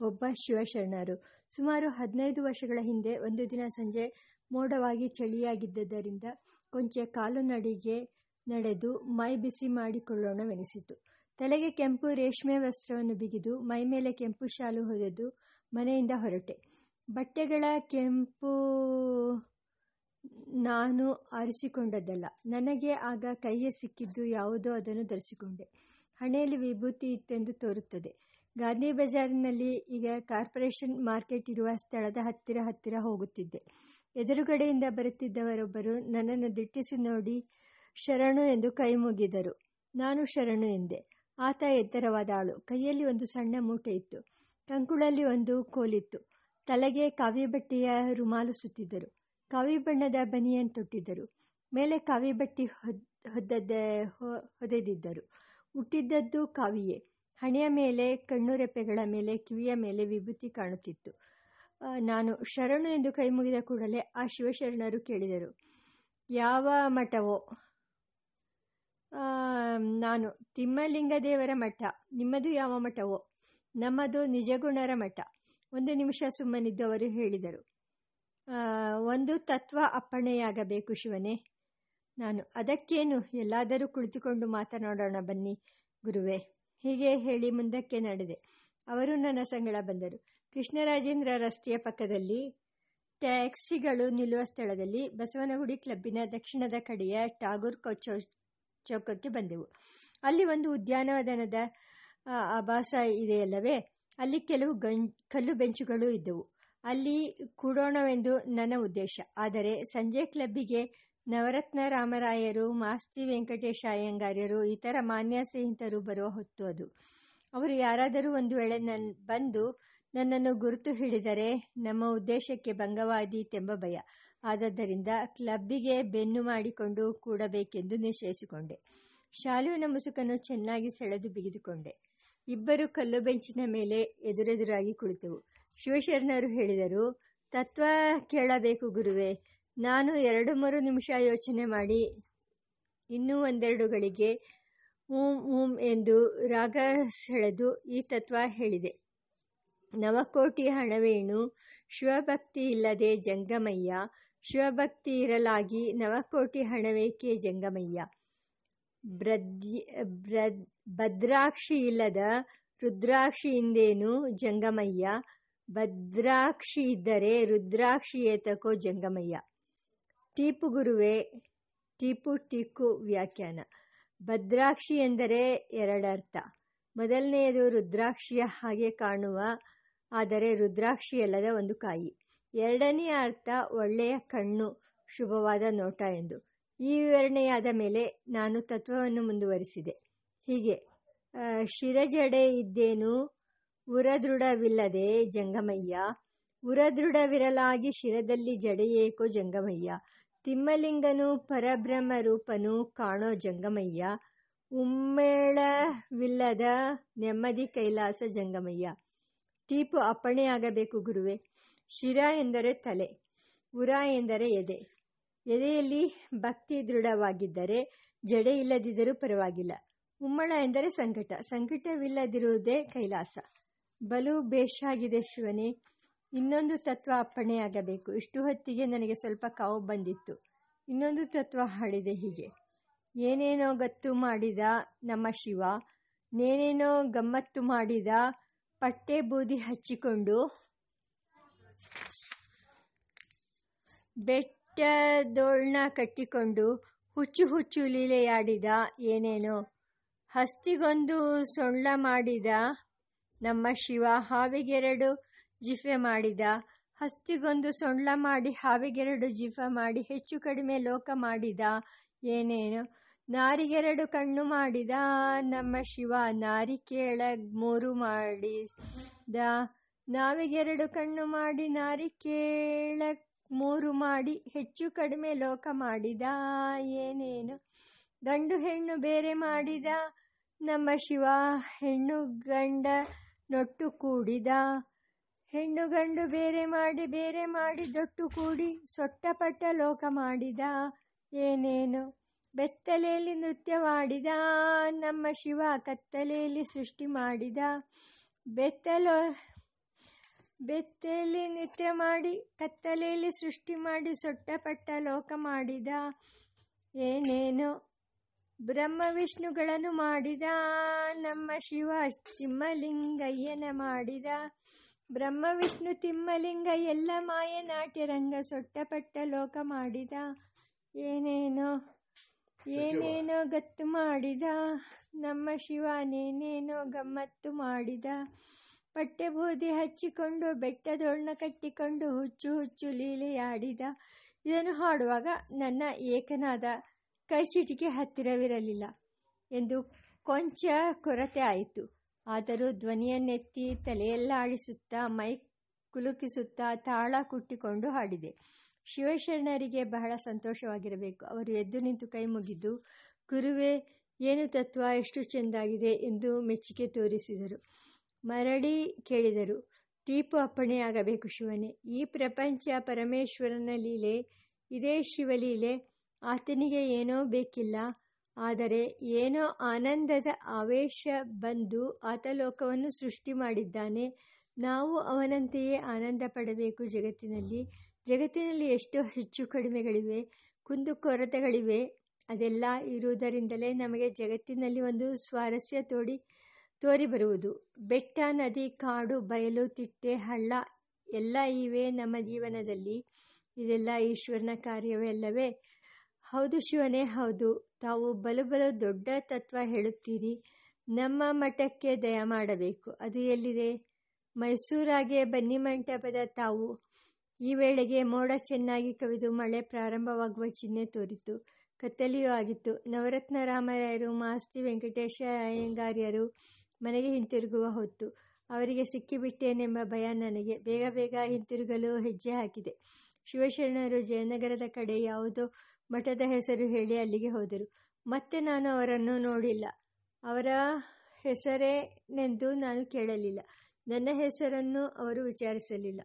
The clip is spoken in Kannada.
ಒಬ್ಬ ಶಿವಶರಣರು. ಸುಮಾರು ಹದಿನೈದು ವರ್ಷಗಳ ಹಿಂದೆ ಒಂದು ದಿನ ಸಂಜೆ ಮೋಡವಾಗಿ ಚಳಿಯಾಗಿದ್ದರಿಂದ ಕೊಂಚ ಕಾಲು ನಡಿಗೆ ನಡೆದು ಮೈ ಬಿಸಿ ಮಾಡಿಕೊಳ್ಳೋಣವೆನಿಸಿತು. ತಲೆಗೆ ಕೆಂಪು ರೇಷ್ಮೆ ವಸ್ತ್ರವನ್ನು ಬಿಗಿದು ಮೈಮೇಲೆ ಕೆಂಪು ಶಾಲು ಹೊದೆದು ಮನೆಯಿಂದ ಹೊರಟೆ. ಬಟ್ಟೆಗಳ ಕೆಂಪು ನಾನು ಆರಿಸಿಕೊಂಡದ್ದಲ್ಲ. ನನಗೆ ಆಗ ಕೈಗೆ ಸಿಕ್ಕಿದ್ದು ಯಾವುದೋ ಅದನ್ನು ಧರಿಸಿಕೊಂಡೆ. ಹಣೆಯಲ್ಲಿ ವಿಭೂತಿ ಇತ್ತೆಂದು ತೋರುತ್ತದೆ. ಗಾಂಧಿ ಬಜಾರಿನಲ್ಲಿ ಈಗ ಕಾರ್ಪೊರೇಷನ್ ಮಾರ್ಕೆಟ್ ಇರುವ ಸ್ಥಳದ ಹತ್ತಿರ ಹತ್ತಿರ ಹೋಗುತ್ತಿದ್ದೆ ಎದುರುಗಡೆಯಿಂದ ಬರುತ್ತಿದ್ದವರೊಬ್ಬರು ನನ್ನನ್ನು ದಿಟ್ಟಿಸಿ ನೋಡಿ ಶರಣು ಎಂದು ಕೈ ಮುಗಿದರು. ನಾನು ಶರಣು ಎಂದೆ. ಆತ ಎತ್ತರವಾದ ಆಳು. ಕೈಯಲ್ಲಿ ಒಂದು ಸಣ್ಣ ಮೂಟೆ ಇತ್ತು. ಕಂಕುಳಲ್ಲಿ ಒಂದು ಕೋಲಿತ್ತು. ತಲೆಗೆ ಕಾವಿ ಬಟ್ಟೆಯ ರುಮಾಲು ಸುತ್ತಿದ್ದರು. ಕಾವಿ ಬಣ್ಣದ ಬನಿಯನ್ ತೊಟ್ಟಿದ್ದರು. ಮೇಲೆ ಕಾವಿ ಬಟ್ಟಿ ಹೊದ್ದದ್ದೇ ಹೊದೆದಿದ್ದರು. ಹುಟ್ಟಿದ್ದದ್ದು ಕಾವಿಯೇ. ಹಣೆಯ ಮೇಲೆ, ಕಣ್ಣುರೆಪ್ಪೆಗಳ ಮೇಲೆ, ಕಿವಿಯ ಮೇಲೆ ವಿಭೂತಿ ಕಾಣುತ್ತಿತ್ತು. ನಾನು ಶರಣು ಎಂದು ಕೈ ಮುಗಿದ ಕೂಡಲೇ ಆ ಶಿವಶರಣರು ಕೇಳಿದರು, ಯಾವ ಮಠವೋ? ನಾನು ತಿಮ್ಮಲಿಂಗದೇವರ ಮಠ. ನಿಮ್ಮದು ಯಾವ ಮಠವೋ? ನಮ್ಮದು ನಿಜಗುಣರ ಮಠ. ಒಂದು ನಿಮಿಷ ಸುಮ್ಮನಿದ್ದವರು ಹೇಳಿದರು ಒಂದು ತತ್ವ ಅಪ್ಪಣೆಯಾಗಬೇಕು ಶಿವನೇ. ನಾನು ಅದಕ್ಕೇನು? ಎಲ್ಲಾದರೂ ಕುಳಿತುಕೊಂಡು ಮಾತನಾಡೋಣ ಬನ್ನಿ ಗುರುವೇ. ಹೀಗೆ ಹೇಳಿ ಮುಂದಕ್ಕೆ ನಡೆದೆ. ಅವರು ನನ್ನ ಸಂಗಡ ಬಂದರು. ಕೃಷ್ಣರಾಜೇಂದ್ರ ರಸ್ತೆಯ ಪಕ್ಕದಲ್ಲಿ ಟ್ಯಾಕ್ಸಿಗಳು ನಿಲ್ಲುವ ಸ್ಥಳದಲ್ಲಿ ಬಸವನಗುಡಿ ಕ್ಲಬ್ಬಿನ ದಕ್ಷಿಣದ ಕಡೆಯ ಟಾಗೂರ್ ಚೌ, ಚೌಕಕ್ಕೆ ಬಂದೆವು. ಅಲ್ಲಿ ಒಂದು ಉದ್ಯಾನವನದ ಆಭಾಸ ಇದೆಯಲ್ಲವೇ? ಅಲ್ಲಿ ಕೆಲವು ಗಂ ಕಲ್ಲು ಬೆಂಚುಗಳು ಇದ್ದವು. ಅಲ್ಲಿ ಕೂಡೋಣವೆಂದು ನನ್ನ ಉದ್ದೇಶ. ಆದರೆ ಸಂಜೆ ಕ್ಲಬ್ಬಿಗೆ ನವರತ್ನ ರಾಮರಾಯರು, ಮಾಸ್ತಿ ವೆಂಕಟೇಶ ಅಯ್ಯಂಗಾರ್ಯರು, ಇತರ ಮಾನ್ಯ ಸ್ನೇಹಿತರು ಬರುವ ಹೊತ್ತು ಅದು. ಅವರು ಯಾರಾದರೂ ಒಂದು ವೇಳೆ ನನ್ನ ಬಂದು ನನ್ನನ್ನು ಗುರುತು ಹಿಡಿದರೆ ನಮ್ಮ ಉದ್ದೇಶಕ್ಕೆ ಭಂಗವಾದೀತೆಂಬ ಭಯ. ಆದದ್ದರಿಂದ ಕ್ಲಬ್ಬಿಗೆ ಬೆನ್ನು ಮಾಡಿಕೊಂಡು ಕೂಡಬೇಕೆಂದು ನಿಶ್ಚಯಿಸಿಕೊಂಡೆ. ಶಾಲುವಿನ ಮುಸುಕನ್ನು ಚೆನ್ನಾಗಿ ಸೆಳೆದು ಬಿಗಿದುಕೊಂಡೆ. ಇಬ್ಬರು ಕಲ್ಲು ಬೆಂಚಿನ ಮೇಲೆ ಎದುರೆದುರಾಗಿ ಕುಳಿತೆವು. ಶಿವಶರಣರು ಹೇಳಿದರು, ತತ್ವ ಕೇಳಬೇಕು ಗುರುವೆ. ನಾನು ಎರಡು ಮೂರು ನಿಮಿಷ ಯೋಚನೆ ಮಾಡಿ. ಇನ್ನೂ ಒಂದೆರಡು ಗಳಿಗೆ ಹೂಂ ಹೂಂ ಎಂದು ರಾಗ ಸೆಳೆದು ಈ ತತ್ವ ಹೇಳಿದೆ. ನವಕೋಟಿ ಹಣವೇಣು, ಶಿವಭಕ್ತಿ ಇಲ್ಲದೆ ಜಂಗಮಯ್ಯ, ಶಿವಭಕ್ತಿ ಇರಲಾಗಿ ನವಕೋಟಿ ಹಣವೇಕೆ ಜಂಗಮಯ್ಯ? ಭದ್ರಾಕ್ಷಿ ಇಲ್ಲದ ರುದ್ರಾಕ್ಷಿಯಿಂದೇನು ಜಂಗಮಯ್ಯ? ಭದ್ರಾಕ್ಷಿ ಇದ್ದರೆ ರುದ್ರಾಕ್ಷಿ ಏತಕೋ ಜಂಗಮಯ್ಯ? ಟೀಪು ಗುರುವೆ ಟೀಪು ಟೀಕು ವ್ಯಾಖ್ಯಾನ. ಭದ್ರಾಕ್ಷಿ ಎಂದರೆ ಎರಡರ್ಥ. ಮೊದಲನೆಯದು ರುದ್ರಾಕ್ಷಿಯ ಹಾಗೆ ಕಾಣುವ, ಆದರೆ ರುದ್ರಾಕ್ಷಿಯಲ್ಲದ ಒಂದು ಕಾಯಿ. ಎರಡನೆಯ ಅರ್ಥ ಒಳ್ಳೆಯ ಕಣ್ಣು, ಶುಭವಾದ ನೋಟ ಎಂದು. ಈ ವಿವರಣೆಯಾದ ಮೇಲೆ ನಾನು ತತ್ವವನ್ನು ಮುಂದುವರಿಸಿದೆ. ಹೀಗೆ ಶಿರಜಡೆ ಇದ್ದೇನು? ಉರದೃಢವಿಲ್ಲದೆ ಜಂಗಮಯ್ಯ. ಉರದೃಢವಿರಲಾಗಿ ಶಿರದಲ್ಲಿ ಜಡೆಯೇಕೋ ಜಂಗಮಯ್ಯ. ತಿಮ್ಮಲಿಂಗನು ಪರಬ್ರಹ್ಮ ರೂಪನು ಕಾಣೋ ಜಂಗಮಯ್ಯ. ಉಮ್ಮೇಳವಿಲ್ಲದ ನೆಮ್ಮದಿ ಕೈಲಾಸ ಜಂಗಮಯ್ಯ. ತೀಪು ಅಪ್ಪಣೆಯಾಗಬೇಕು ಗುರುವೆ. ಶಿರ ಎಂದರೆ ತಲೆ, ಉರ ಎಂದರೆ ಎದೆ. ಎದೆಯಲ್ಲಿ ಭಕ್ತಿ ದೃಢವಾಗಿದ್ದರೆ ಜಡೆ ಇಲ್ಲದಿದ್ದರೂ ಪರವಾಗಿಲ್ಲ. ಉಮ್ಮಳ ಎಂದರೆ ಸಂಕಟ, ಸಂಕಟವಿಲ್ಲದಿರುವುದೇ ಕೈಲಾಸ. ಬಲು ಬೇಷಾಗಿದೆ ಶಿವನೇ. ಇನ್ನೊಂದು ತತ್ವ ಅಪ್ಪಣೆಯಾಗಬೇಕು ಇಷ್ಟು ಹೊತ್ತಿಗೆ ನನಗೆ ಸ್ವಲ್ಪ ಕಾವು ಬಂದಿತ್ತು. ಇನ್ನೊಂದು ತತ್ವ ಹಾಡಿದೆ ಹೀಗೆ. ಏನೇನೋ ಗತ್ತು ಮಾಡಿದ ನಮ್ಮ ಶಿವ, ನೇನೇನೋ ಗಮ್ಮತ್ತು ಮಾಡಿದ ಪಟ್ಟೆ ಬೂದಿ ಹಚ್ಚಿಕೊಂಡು ಬೆಟ್ಟದೋಳ್ನ ಕಟ್ಟಿಕೊಂಡು ಹುಚ್ಚು ಹುಚ್ಚು ಲೀಲೆಯಾಡಿದ ಏನೇನೋ. ಹಸ್ತಿಗೊಂದು ಸೊಳ್ಳ ಮಾಡಿದ ನಮ್ಮ ಶಿವ, ಹಾವಿಗೆರಡು ಜಿಫೆ ಮಾಡಿದ. ಹಸ್ತಿಗೊಂದು ಸೊಂಡ್ಲ ಮಾಡಿ ಹಾವಿಗೆರಡು ಜಿಫ ಮಾಡಿ ಹೆಚ್ಚು ಕಡಿಮೆ ಲೋಕ ಮಾಡಿದ. ಏನೇನು? ನಾರಿಗೆರಡು ಕಣ್ಣು ಮಾಡಿದ. ನಮ್ಮ ಶಿವ ನಾರಿ ಕೇಳಗ್ ಮೂರು ಮಾಡಿದ. ನಾವಿಗೆರಡು ಕಣ್ಣು ಮಾಡಿ ನಾರಿ ಕೇಳಕ್ ಮೂರು ಮಾಡಿ ಹೆಚ್ಚು ಕಡಿಮೆ ಲೋಕ ಮಾಡಿದ. ಏನೇನು? ಗಂಡು ಹೆಣ್ಣು ಬೇರೆ ಮಾಡಿದ. ನಮ್ಮ ಶಿವ ಹೆಣ್ಣು ಗಂಡ ನೊಟ್ಟು ಕೂಡಿದ. ಹೆಣ್ಣು ಗಂಡು ಬೇರೆ ಮಾಡಿ ಬೇರೆ ಮಾಡಿ ದೊಟ್ಟು ಕೂಡಿ ಸೊಟ್ಟಪಟ್ಟ ಲೋಕ ಮಾಡಿದ. ಏನೇನು? ಬೆತ್ತಲೆಯಲ್ಲಿ ನೃತ್ಯವಾಡಿದ ನಮ್ಮ ಶಿವ ಕತ್ತಲೆಯಲ್ಲಿ ಸೃಷ್ಟಿ ಮಾಡಿದ. ಬೆತ್ತಲ, ಬೆತ್ತಲೆಯಲ್ಲಿ ನೃತ್ಯ ಮಾಡಿ ಕತ್ತಲೆಯಲ್ಲಿ ಸೃಷ್ಟಿ ಮಾಡಿ ಸೊಟ್ಟಪಟ್ಟ ಲೋಕ ಮಾಡಿದ. ಏನೇನು? ಬ್ರಹ್ಮ ವಿಷ್ಣುಗಳನ್ನು ಮಾಡಿದ. ನಮ್ಮ ಶಿವ ತಿಮ್ಮಲಿಂಗಯ್ಯನ ಮಾಡಿದ. ಬ್ರಹ್ಮ, ವಿಷ್ಣು, ತಿಮ್ಮಲಿಂಗ, ಎಲ್ಲ ಮಾಯ ನಾಟ್ಯರಂಗ ಸೊಟ್ಟಪಟ್ಟ ಲೋಕ ಮಾಡಿದ. ಏನೇನೋ ಏನೇನೋ ಗತ್ತು ಮಾಡಿದ. ನಮ್ಮ ಶಿವನೇನೇನೋ ಗಮ್ಮತ್ತು ಮಾಡಿದ. ಬೂದಿ ಹಚ್ಚಿಕೊಂಡು ಬೆಟ್ಟದೊಣ್ಣ ಕಟ್ಟಿಕೊಂಡು, ಹುಚ್ಚು ಹುಚ್ಚು ಲೀಲೆಯಾಡಿದ. ಇದನ್ನು ಹಾಡುವಾಗ ನನ್ನ ಏಕನಾದ ಕೈಚೀಟಿಗೆ ಹತ್ತಿರವಿರಲಿಲ್ಲ ಎಂದು ಕೊಂಚ ಕೊರತೆ ಆಯಿತು. ಆದರೂ ಧ್ವನಿಯನ್ನೆತ್ತಿ ತಲೆಯಲ್ಲಾಡಿಸುತ್ತಾ, ಮೈ ಕುಲುಕಿಸುತ್ತಾ ತಾಳ ಕುಟ್ಟಿಕೊಂಡು ಹಾಡಿದೆ. ಶಿವಶರಣರಿಗೆ ಬಹಳ ಸಂತೋಷವಾಗಿರಬೇಕು. ಅವರು ಎದ್ದು ನಿಂತು ಕೈ ಮುಗಿದು, ಗುರುವೇ, ಏನು ತತ್ವ? ಎಷ್ಟು ಚೆಂದಾಗಿದೆ? ಎಂದು ಮೆಚ್ಚುಗೆ ತೋರಿಸಿದರು. ಮರಳಿ ಕೇಳಿದರು, ದೀಪು ಅಪ್ಪಣೆಯಾಗಬೇಕು ಶಿವನೇ. ಈ ಪ್ರಪಂಚ ಪರಮೇಶ್ವರನ ಲೀಲೆ, ಇದೇ ಶಿವಲೀಲೆ. ಆತನಿಗೆ ಏನೋ ಬೇಕಿಲ್ಲ. ಆದರೆ ಏನೋ ಆನಂದದ ಆವೇಶ ಬಂದು ಆತ ಲೋಕವನ್ನು ಸೃಷ್ಟಿ ಮಾಡಿದ್ದಾನೆ. ನಾವು ಅವನಂತೆಯೇ ಆನಂದ ಪಡಬೇಕು ಜಗತ್ತಿನಲ್ಲಿ. ಜಗತ್ತಿನಲ್ಲಿ ಎಷ್ಟೋ ಹೆಚ್ಚು ಕಡಿಮೆಗಳಿವೆ ಕುಂದುಕೊರತೆಗಳಿವೆ ಅದೆಲ್ಲ ಇರುವುದರಿಂದಲೇ ನಮಗೆ ಜಗತ್ತಿನಲ್ಲಿ ಒಂದು ಸ್ವಾರಸ್ಯ ತೋಡಿ ತೋರಿ ಬರುವುದು ಬೆಟ್ಟ, ನದಿ, ಕಾಡು, ಬಯಲು, ತಿಟ್ಟೆ, ಹಳ್ಳ ಎಲ್ಲ ಇವೆ ನಮ್ಮ ಜೀವನದಲ್ಲಿ. ಇದೆಲ್ಲ ಈಶ್ವರನ ಕಾರ್ಯವೇ ಹೌದು ಶಿವನೇ, ಹೌದು. ತಾವು ಬಲು ಬಲು ದೊಡ್ಡ ತತ್ವ ಹೇಳುತ್ತೀರಿ. ನಮ್ಮ ಮಠಕ್ಕೆ ದಯ ಮಾಡಬೇಕು. ಅದು ಎಲ್ಲಿದೆ? ಮೈಸೂರಾಗೆ ಬನ್ನಿ ಮಂಟಪದ ತಾವು. ಈ ವೇಳೆಗೆ ಮೋಡ ಚೆನ್ನಾಗಿ ಕವಿದು ಮಳೆ ಪ್ರಾರಂಭವಾಗುವ ಚಿಹ್ನೆ ತೋರಿತು. ಕತ್ತಲೆಯೂ ಆಗಿತ್ತು. ನವರತ್ನ ರಾಮರಾಯರು ಮಾಸ್ತಿ ವೆಂಕಟೇಶ ಅಯ್ಯಂಗಾರ್ಯರು ಮನೆಗೆ ಹಿಂತಿರುಗುವ ಹೊತ್ತು ಅವರಿಗೆ ಸಿಕ್ಕಿಬಿಟ್ಟೇನೆಂಬ ಭಯ ನನಗೆ. ಬೇಗ ಬೇಗ ಹಿಂತಿರುಗಲು ಹೆಜ್ಜೆ ಹಾಕಿದೆ. ಶಿವಶರಣರು ಜಯನಗರದ ಕಡೆ ಯಾವುದೋ ಮಠದ ಹೆಸರು ಹೇಳಿ ಅಲ್ಲಿಗೆ ಹೋದರು. ಮತ್ತೆ ನಾನು ಅವರನ್ನು ನೋಡಿಲ್ಲ. ಅವರ ಹೆಸರೇನೆಂದು ನಾನು ಕೇಳಲಿಲ್ಲ. ನನ್ನ ಹೆಸರನ್ನು ಅವರು ವಿಚಾರಿಸಲಿಲ್ಲ.